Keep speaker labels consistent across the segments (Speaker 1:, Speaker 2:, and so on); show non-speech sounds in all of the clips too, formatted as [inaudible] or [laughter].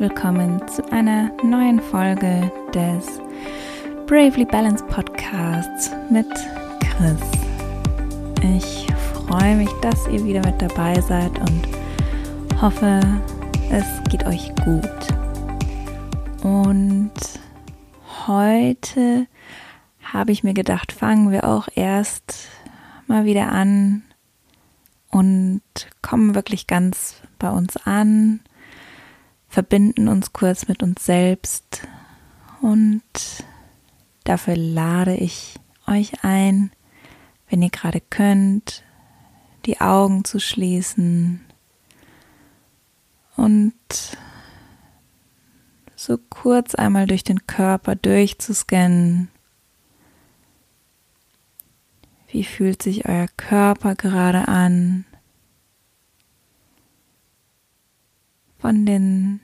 Speaker 1: willkommen zu einer neuen Folge des Bravely Balanced Podcasts mit Chris. Ich freue mich, dass ihr wieder mit dabei seid und hoffe, es geht euch gut. Und heute habe ich mir gedacht, fangen wir auch erst mal wieder an und kommen wirklich ganz bei uns an, verbinden uns kurz mit uns selbst und dafür lade ich euch ein, wenn ihr gerade könnt, die Augen zu schließen und so kurz einmal durch den Körper durchzuscannen. Wie fühlt sich euer Körper gerade an? Von den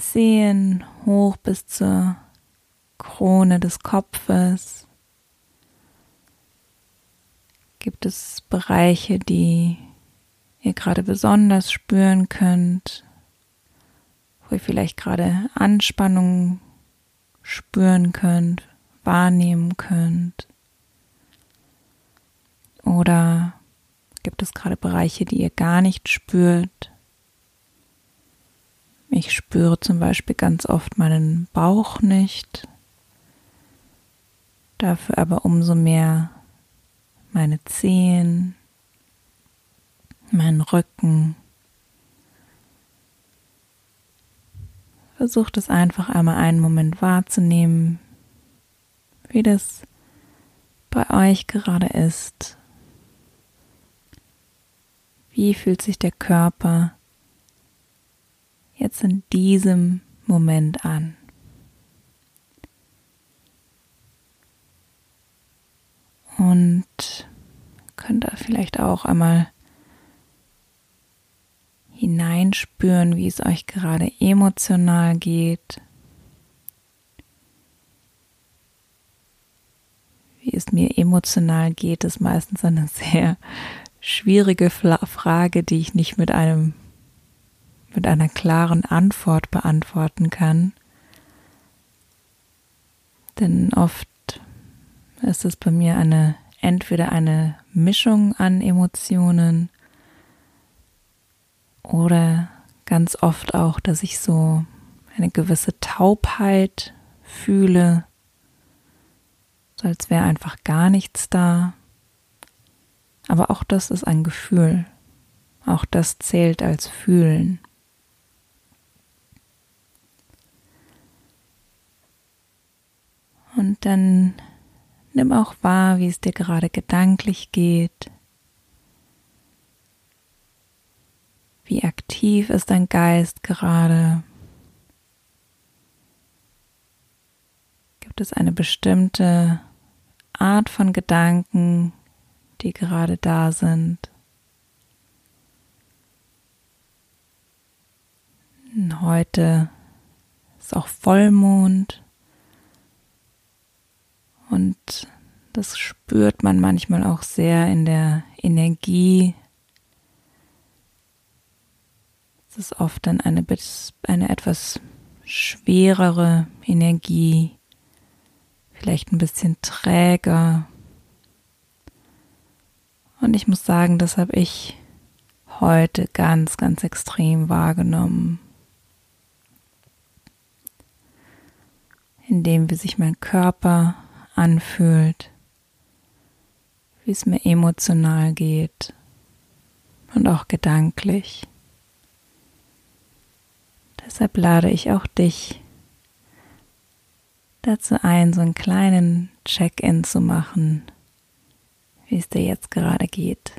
Speaker 1: Zehen hoch bis zur Krone des Kopfes. Gibt es Bereiche, die ihr gerade besonders spüren könnt, wo ihr vielleicht gerade Anspannung spüren könnt, wahrnehmen könnt? Oder gibt es gerade Bereiche, die ihr gar nicht spürt? Ich spüre zum Beispiel ganz oft meinen Bauch nicht, dafür aber umso mehr meine Zehen, meinen Rücken. Versucht es einfach einmal einen Moment wahrzunehmen, wie das bei euch gerade ist. Wie fühlt sich der Körper jetzt in diesem Moment an? Und könnt ihr vielleicht auch einmal hineinspüren, wie es euch gerade emotional geht. Wie es mir emotional geht, ist meistens eine [laughs] sehr schwierige Frage, die ich nicht mit einem mit einer klaren Antwort beantworten kann. Denn oft ist es bei mir eine entweder eine Mischung an Emotionen oder ganz oft auch, dass ich so eine gewisse Taubheit fühle, so als wäre einfach gar nichts da. Aber auch das ist ein Gefühl. Auch das zählt als Fühlen. Und dann nimm auch wahr, wie es dir gerade gedanklich geht. Wie aktiv ist dein Geist gerade? Gibt es eine bestimmte Art von Gedanken, die gerade da sind. Heute ist auch Vollmond und das spürt man manchmal auch sehr in der Energie. Es ist oft dann eine, eine etwas schwerere Energie, vielleicht ein bisschen träger, und ich muss sagen, das habe ich heute ganz, ganz extrem wahrgenommen. Indem wie sich mein Körper anfühlt, wie es mir emotional geht und auch gedanklich. Deshalb lade ich auch dich dazu ein, so einen kleinen Check-in zu machen wie es dir jetzt gerade geht.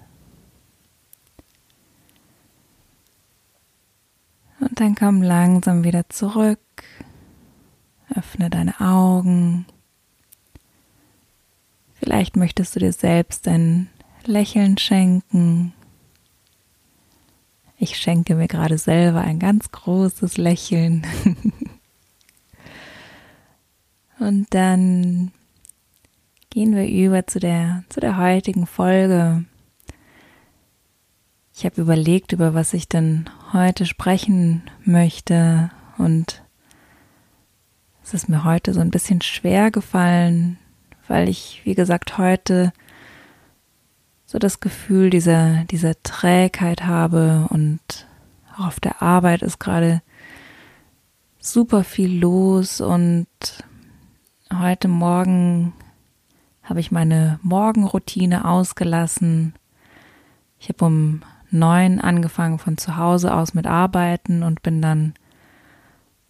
Speaker 1: Und dann komm langsam wieder zurück. Öffne deine Augen. Vielleicht möchtest du dir selbst ein Lächeln schenken. Ich schenke mir gerade selber ein ganz großes Lächeln. [laughs] Und dann gehen wir über zu der, zu der heutigen Folge. Ich habe überlegt, über was ich denn heute sprechen möchte Und es ist mir heute so ein bisschen schwer gefallen, weil ich, wie gesagt, heute so das Gefühl dieser, dieser Trägheit habe und auch auf der Arbeit ist gerade super viel los und heute Morgen habe ich meine Morgenroutine ausgelassen. Ich habe um neun angefangen von zu Hause aus mit Arbeiten und bin dann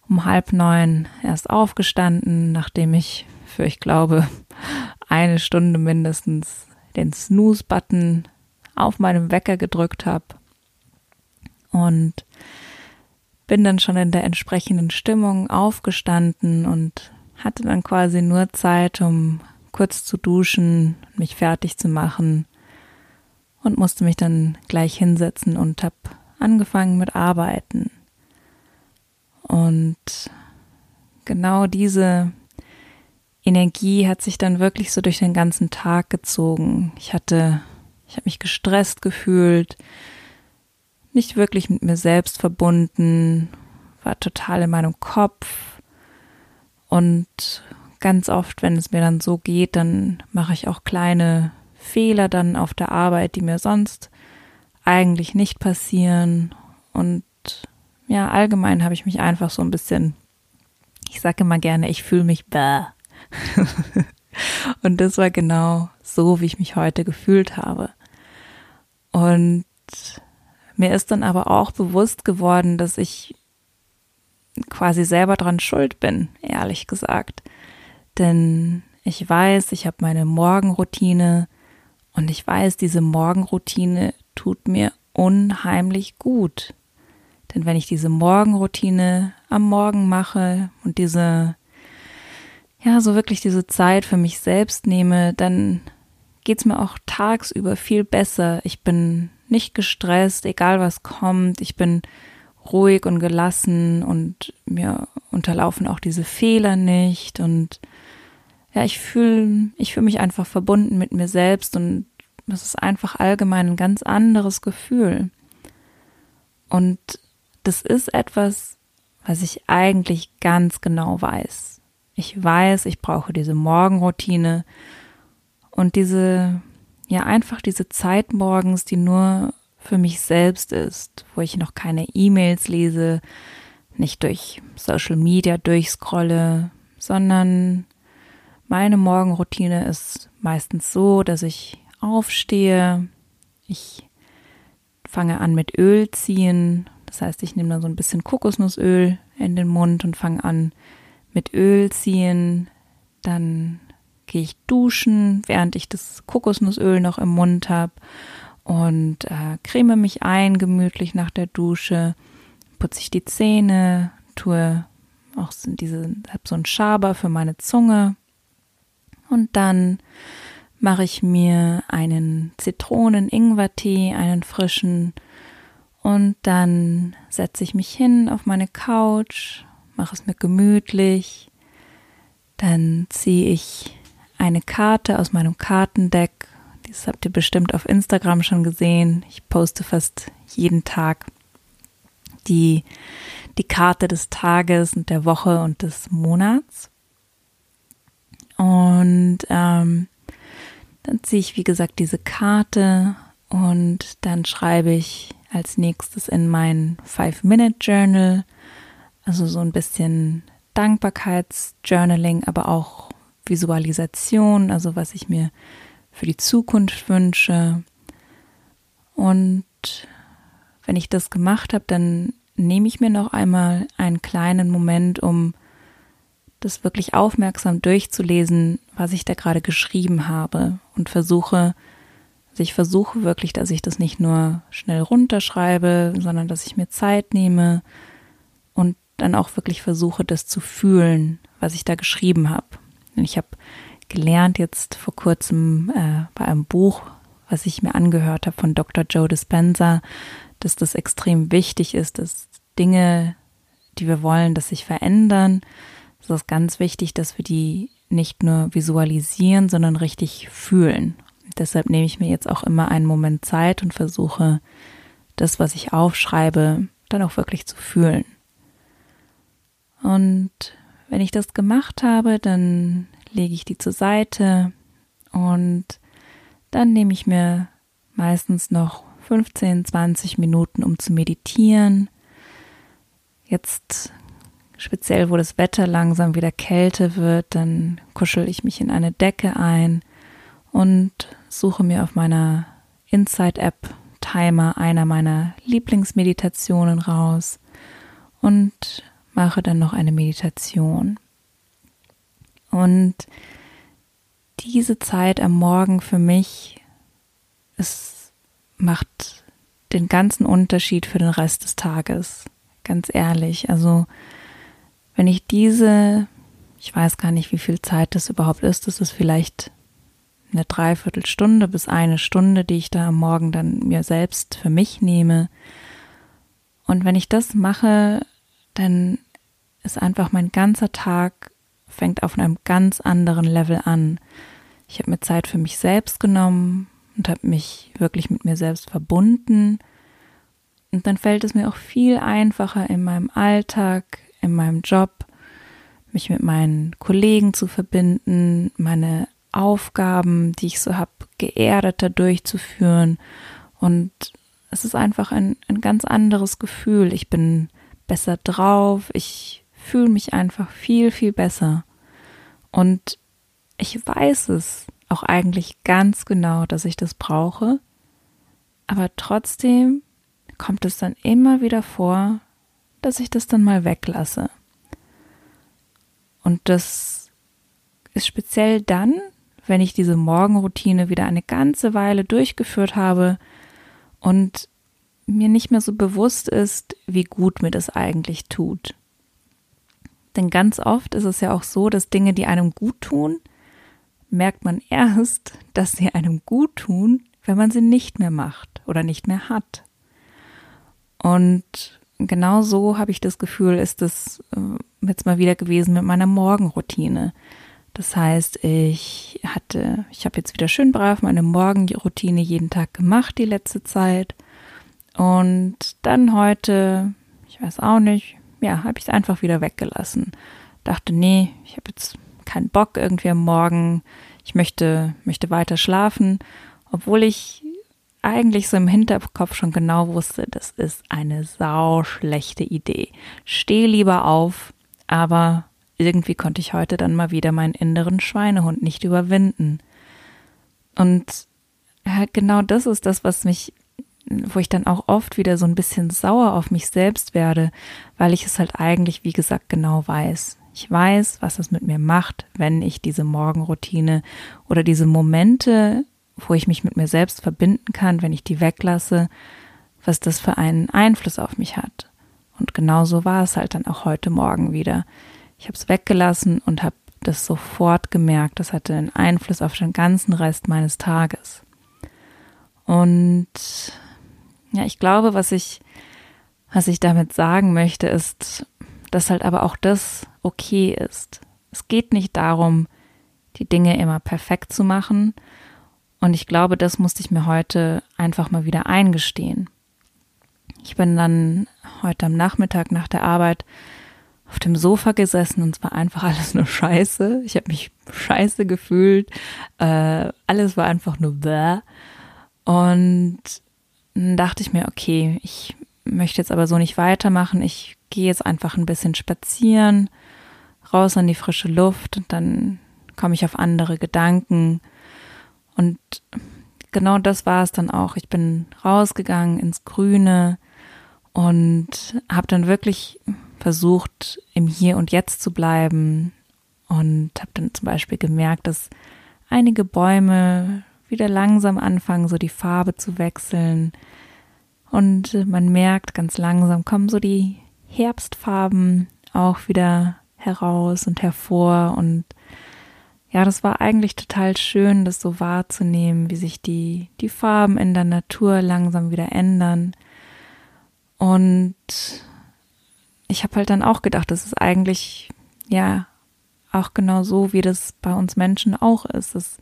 Speaker 1: um halb neun erst aufgestanden, nachdem ich für, ich glaube, eine Stunde mindestens den Snooze-Button auf meinem Wecker gedrückt habe und bin dann schon in der entsprechenden Stimmung aufgestanden und hatte dann quasi nur Zeit, um kurz zu duschen, mich fertig zu machen und musste mich dann gleich hinsetzen und habe angefangen mit Arbeiten. Und genau diese Energie hat sich dann wirklich so durch den ganzen Tag gezogen. Ich hatte, ich habe mich gestresst gefühlt, nicht wirklich mit mir selbst verbunden, war total in meinem Kopf und ganz oft, wenn es mir dann so geht, dann mache ich auch kleine Fehler dann auf der Arbeit, die mir sonst eigentlich nicht passieren und ja, allgemein habe ich mich einfach so ein bisschen, ich sage immer gerne, ich fühle mich bäh. [laughs] und das war genau so, wie ich mich heute gefühlt habe. Und mir ist dann aber auch bewusst geworden, dass ich quasi selber dran schuld bin, ehrlich gesagt. Denn ich weiß, ich habe meine Morgenroutine und ich weiß, diese Morgenroutine tut mir unheimlich gut. Denn wenn ich diese Morgenroutine am Morgen mache und diese, ja, so wirklich diese Zeit für mich selbst nehme, dann geht's mir auch tagsüber viel besser. Ich bin nicht gestresst, egal was kommt. Ich bin ruhig und gelassen und mir unterlaufen auch diese Fehler nicht und ja, ich fühle, ich fühle mich einfach verbunden mit mir selbst und das ist einfach allgemein ein ganz anderes Gefühl. Und das ist etwas, was ich eigentlich ganz genau weiß. Ich weiß, ich brauche diese Morgenroutine und diese, ja, einfach diese Zeit morgens, die nur für mich selbst ist, wo ich noch keine E-Mails lese, nicht durch Social Media durchscrolle, sondern meine Morgenroutine ist meistens so, dass ich aufstehe, ich fange an mit Öl ziehen, das heißt, ich nehme dann so ein bisschen Kokosnussöl in den Mund und fange an mit Öl ziehen, dann gehe ich duschen, während ich das Kokosnussöl noch im Mund habe und äh, creme mich ein gemütlich nach der Dusche, putze ich die Zähne, tue auch diese, habe so einen Schaber für meine Zunge und dann mache ich mir einen Zitronen-Ingwer-Tee, einen frischen und dann setze ich mich hin auf meine Couch, mache es mir gemütlich, dann ziehe ich eine Karte aus meinem Kartendeck das habt ihr bestimmt auf Instagram schon gesehen. Ich poste fast jeden Tag die, die Karte des Tages und der Woche und des Monats. Und ähm, dann ziehe ich, wie gesagt, diese Karte und dann schreibe ich als nächstes in mein Five-Minute-Journal, also so ein bisschen Dankbarkeitsjournaling, aber auch Visualisation, also was ich mir für die Zukunft wünsche. Und wenn ich das gemacht habe, dann nehme ich mir noch einmal einen kleinen Moment, um das wirklich aufmerksam durchzulesen, was ich da gerade geschrieben habe und versuche, also ich versuche wirklich, dass ich das nicht nur schnell runterschreibe, sondern dass ich mir Zeit nehme dann auch wirklich versuche, das zu fühlen, was ich da geschrieben habe. Ich habe gelernt jetzt vor kurzem äh, bei einem Buch, was ich mir angehört habe von Dr. Joe Dispenza, dass das extrem wichtig ist, dass Dinge, die wir wollen, dass sich verändern. Es ist ganz wichtig, dass wir die nicht nur visualisieren, sondern richtig fühlen. Deshalb nehme ich mir jetzt auch immer einen Moment Zeit und versuche, das, was ich aufschreibe, dann auch wirklich zu fühlen. Und wenn ich das gemacht habe, dann lege ich die zur Seite und dann nehme ich mir meistens noch 15, 20 Minuten, um zu meditieren. Jetzt speziell, wo das Wetter langsam wieder kälter wird, dann kuschel ich mich in eine Decke ein und suche mir auf meiner Inside-App Timer einer meiner Lieblingsmeditationen raus und mache dann noch eine Meditation. Und diese Zeit am Morgen für mich, es macht den ganzen Unterschied für den Rest des Tages. Ganz ehrlich. Also, wenn ich diese, ich weiß gar nicht, wie viel Zeit das überhaupt ist, das ist vielleicht eine Dreiviertelstunde bis eine Stunde, die ich da am Morgen dann mir selbst für mich nehme. Und wenn ich das mache, dann ist einfach mein ganzer Tag fängt auf einem ganz anderen Level an. Ich habe mir Zeit für mich selbst genommen und habe mich wirklich mit mir selbst verbunden. Und dann fällt es mir auch viel einfacher in meinem Alltag, in meinem Job, mich mit meinen Kollegen zu verbinden, meine Aufgaben, die ich so habe, geerdeter durchzuführen. Und es ist einfach ein, ein ganz anderes Gefühl. Ich bin besser drauf, ich fühle mich einfach viel, viel besser. Und ich weiß es auch eigentlich ganz genau, dass ich das brauche. Aber trotzdem kommt es dann immer wieder vor, dass ich das dann mal weglasse. Und das ist speziell dann, wenn ich diese Morgenroutine wieder eine ganze Weile durchgeführt habe und mir nicht mehr so bewusst ist, wie gut mir das eigentlich tut. Denn ganz oft ist es ja auch so, dass Dinge, die einem gut tun, merkt man erst, dass sie einem gut tun, wenn man sie nicht mehr macht oder nicht mehr hat. Und genau so habe ich das Gefühl, ist es äh, jetzt mal wieder gewesen mit meiner Morgenroutine. Das heißt, ich hatte, ich habe jetzt wieder schön brav meine Morgenroutine jeden Tag gemacht die letzte Zeit. Und dann heute, ich weiß auch nicht, ja, habe ich es einfach wieder weggelassen. Dachte, nee, ich habe jetzt keinen Bock irgendwie am Morgen. Ich möchte, möchte weiter schlafen, obwohl ich eigentlich so im Hinterkopf schon genau wusste, das ist eine sau schlechte Idee. Steh lieber auf, aber irgendwie konnte ich heute dann mal wieder meinen inneren Schweinehund nicht überwinden. Und genau das ist das, was mich, wo ich dann auch oft wieder so ein bisschen sauer auf mich selbst werde, weil ich es halt eigentlich, wie gesagt, genau weiß. Ich weiß, was es mit mir macht, wenn ich diese Morgenroutine oder diese Momente, wo ich mich mit mir selbst verbinden kann, wenn ich die weglasse, was das für einen Einfluss auf mich hat. Und genauso war es halt dann auch heute Morgen wieder. Ich habe es weggelassen und habe das sofort gemerkt. Das hatte einen Einfluss auf den ganzen Rest meines Tages. Und ja, ich glaube, was ich, was ich damit sagen möchte, ist, dass halt aber auch das okay ist. Es geht nicht darum, die Dinge immer perfekt zu machen. Und ich glaube, das musste ich mir heute einfach mal wieder eingestehen. Ich bin dann heute am Nachmittag nach der Arbeit auf dem Sofa gesessen und es war einfach alles nur scheiße. Ich habe mich scheiße gefühlt. Äh, alles war einfach nur bäh. Und dachte ich mir, okay, ich möchte jetzt aber so nicht weitermachen. Ich gehe jetzt einfach ein bisschen spazieren, raus an die frische Luft und dann komme ich auf andere Gedanken. Und genau das war es dann auch. Ich bin rausgegangen ins Grüne und habe dann wirklich versucht, im Hier und Jetzt zu bleiben und habe dann zum Beispiel gemerkt, dass einige Bäume wieder langsam anfangen, so die Farbe zu wechseln. Und man merkt, ganz langsam kommen so die Herbstfarben auch wieder heraus und hervor. Und ja, das war eigentlich total schön, das so wahrzunehmen, wie sich die, die Farben in der Natur langsam wieder ändern. Und ich habe halt dann auch gedacht, das ist eigentlich ja auch genau so, wie das bei uns Menschen auch ist. Es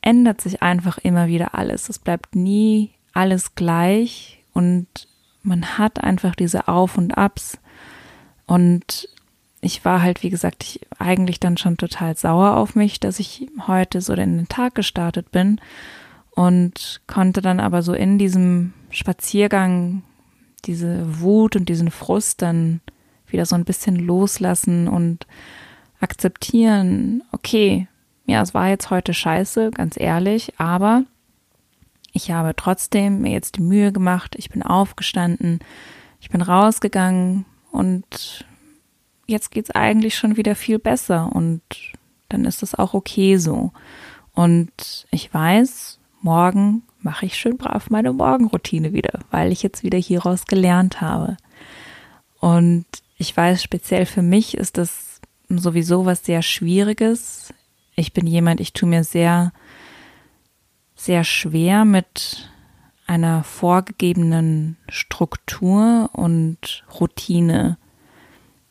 Speaker 1: ändert sich einfach immer wieder alles. Es bleibt nie alles gleich und man hat einfach diese Auf und Abs. Und ich war halt, wie gesagt, ich eigentlich dann schon total sauer auf mich, dass ich heute so in den Tag gestartet bin und konnte dann aber so in diesem Spaziergang diese Wut und diesen Frust dann wieder so ein bisschen loslassen und akzeptieren, okay, ja, es war jetzt heute scheiße, ganz ehrlich, aber ich habe trotzdem mir jetzt die Mühe gemacht, ich bin aufgestanden, ich bin rausgegangen und jetzt geht's eigentlich schon wieder viel besser und dann ist es auch okay so. Und ich weiß, morgen mache ich schön brav meine Morgenroutine wieder, weil ich jetzt wieder hieraus gelernt habe. Und ich weiß, speziell für mich ist das sowieso was sehr Schwieriges. Ich bin jemand, ich tue mir sehr, sehr schwer mit einer vorgegebenen Struktur und Routine.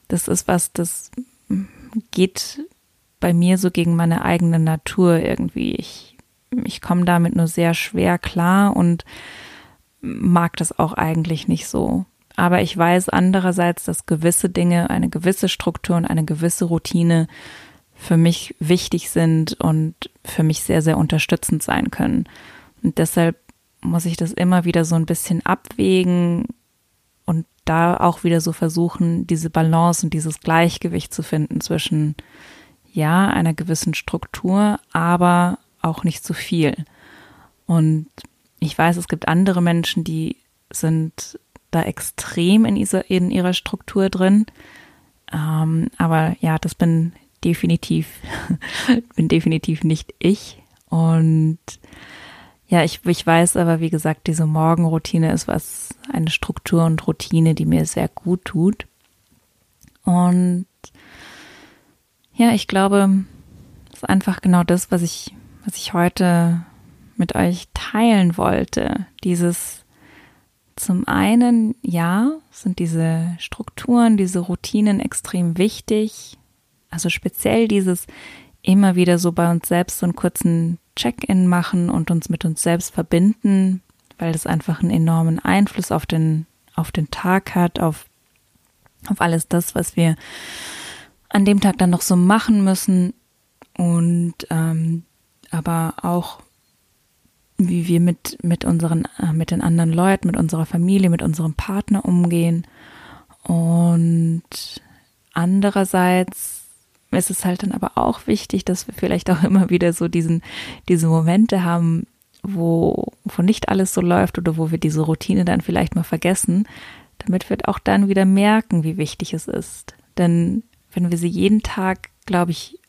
Speaker 1: Das ist was, das geht bei mir so gegen meine eigene Natur irgendwie. Ich, ich komme damit nur sehr schwer klar und mag das auch eigentlich nicht so. Aber ich weiß andererseits, dass gewisse Dinge, eine gewisse Struktur und eine gewisse Routine für mich wichtig sind und für mich sehr, sehr unterstützend sein können. Und deshalb muss ich das immer wieder so ein bisschen abwägen und da auch wieder so versuchen, diese Balance und dieses Gleichgewicht zu finden zwischen, ja, einer gewissen Struktur, aber auch nicht zu viel. Und ich weiß, es gibt andere Menschen, die sind da extrem in, dieser, in ihrer Struktur drin. Ähm, aber ja, das bin definitiv, [laughs] bin definitiv nicht ich. Und ja, ich, ich weiß aber, wie gesagt, diese Morgenroutine ist was, eine Struktur und Routine, die mir sehr gut tut. Und ja, ich glaube, das ist einfach genau das, was ich, was ich heute mit euch teilen wollte. Dieses zum einen, ja, sind diese Strukturen, diese Routinen extrem wichtig. Also speziell dieses immer wieder so bei uns selbst so einen kurzen Check-in machen und uns mit uns selbst verbinden, weil das einfach einen enormen Einfluss auf den, auf den Tag hat, auf, auf alles das, was wir an dem Tag dann noch so machen müssen und ähm, aber auch wie wir mit, mit unseren, äh, mit den anderen Leuten, mit unserer Familie, mit unserem Partner umgehen. Und andererseits ist es halt dann aber auch wichtig, dass wir vielleicht auch [laughs] immer wieder so diesen, diese Momente haben, wo, wo nicht alles so läuft oder wo wir diese Routine dann vielleicht mal vergessen, damit wir auch dann wieder merken, wie wichtig es ist. Denn wenn wir sie jeden Tag, glaube ich,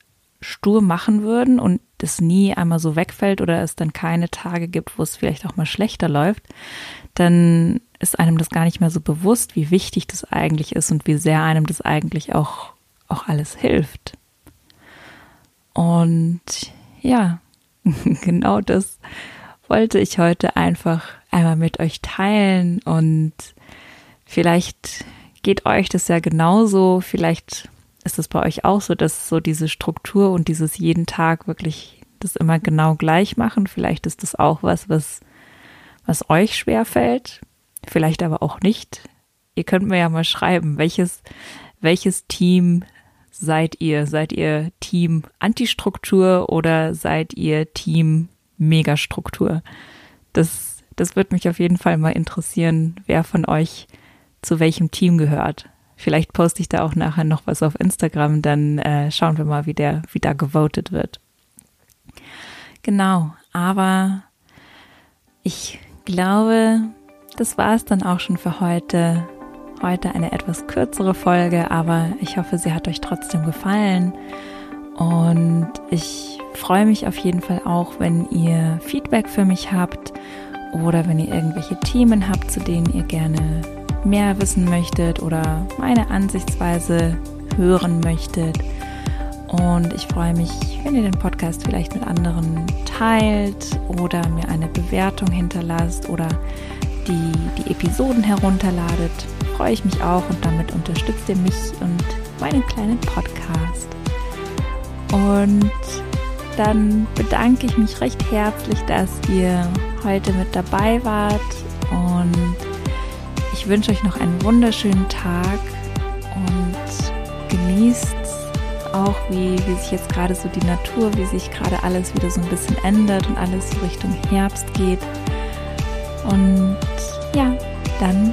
Speaker 1: stur machen würden und das nie einmal so wegfällt oder es dann keine Tage gibt, wo es vielleicht auch mal schlechter läuft, dann ist einem das gar nicht mehr so bewusst, wie wichtig das eigentlich ist und wie sehr einem das eigentlich auch, auch alles hilft. Und ja, [laughs] genau das wollte ich heute einfach einmal mit euch teilen und vielleicht geht euch das ja genauso, vielleicht ist es bei euch auch so, dass so diese Struktur und dieses jeden Tag wirklich das immer genau gleich machen? Vielleicht ist das auch was, was, was euch schwer fällt, vielleicht aber auch nicht. Ihr könnt mir ja mal schreiben, welches, welches Team seid ihr? Seid ihr Team Antistruktur oder seid ihr Team Megastruktur? Das, das wird mich auf jeden Fall mal interessieren, wer von euch zu welchem Team gehört. Vielleicht poste ich da auch nachher noch was auf Instagram, dann äh, schauen wir mal, wie der, wie da gewotet wird. Genau, aber ich glaube, das war es dann auch schon für heute. Heute eine etwas kürzere Folge, aber ich hoffe, sie hat euch trotzdem gefallen. Und ich freue mich auf jeden Fall auch, wenn ihr Feedback für mich habt oder wenn ihr irgendwelche Themen habt, zu denen ihr gerne mehr wissen möchtet oder meine Ansichtsweise hören möchtet. Und ich freue mich, wenn ihr den Podcast vielleicht mit anderen teilt oder mir eine Bewertung hinterlasst oder die, die Episoden herunterladet. Freue ich mich auch und damit unterstützt ihr mich und meinen kleinen Podcast. Und dann bedanke ich mich recht herzlich, dass ihr heute mit dabei wart und ich wünsche euch noch einen wunderschönen Tag und genießt auch, wie, wie sich jetzt gerade so die Natur, wie sich gerade alles wieder so ein bisschen ändert und alles so Richtung Herbst geht. Und ja, dann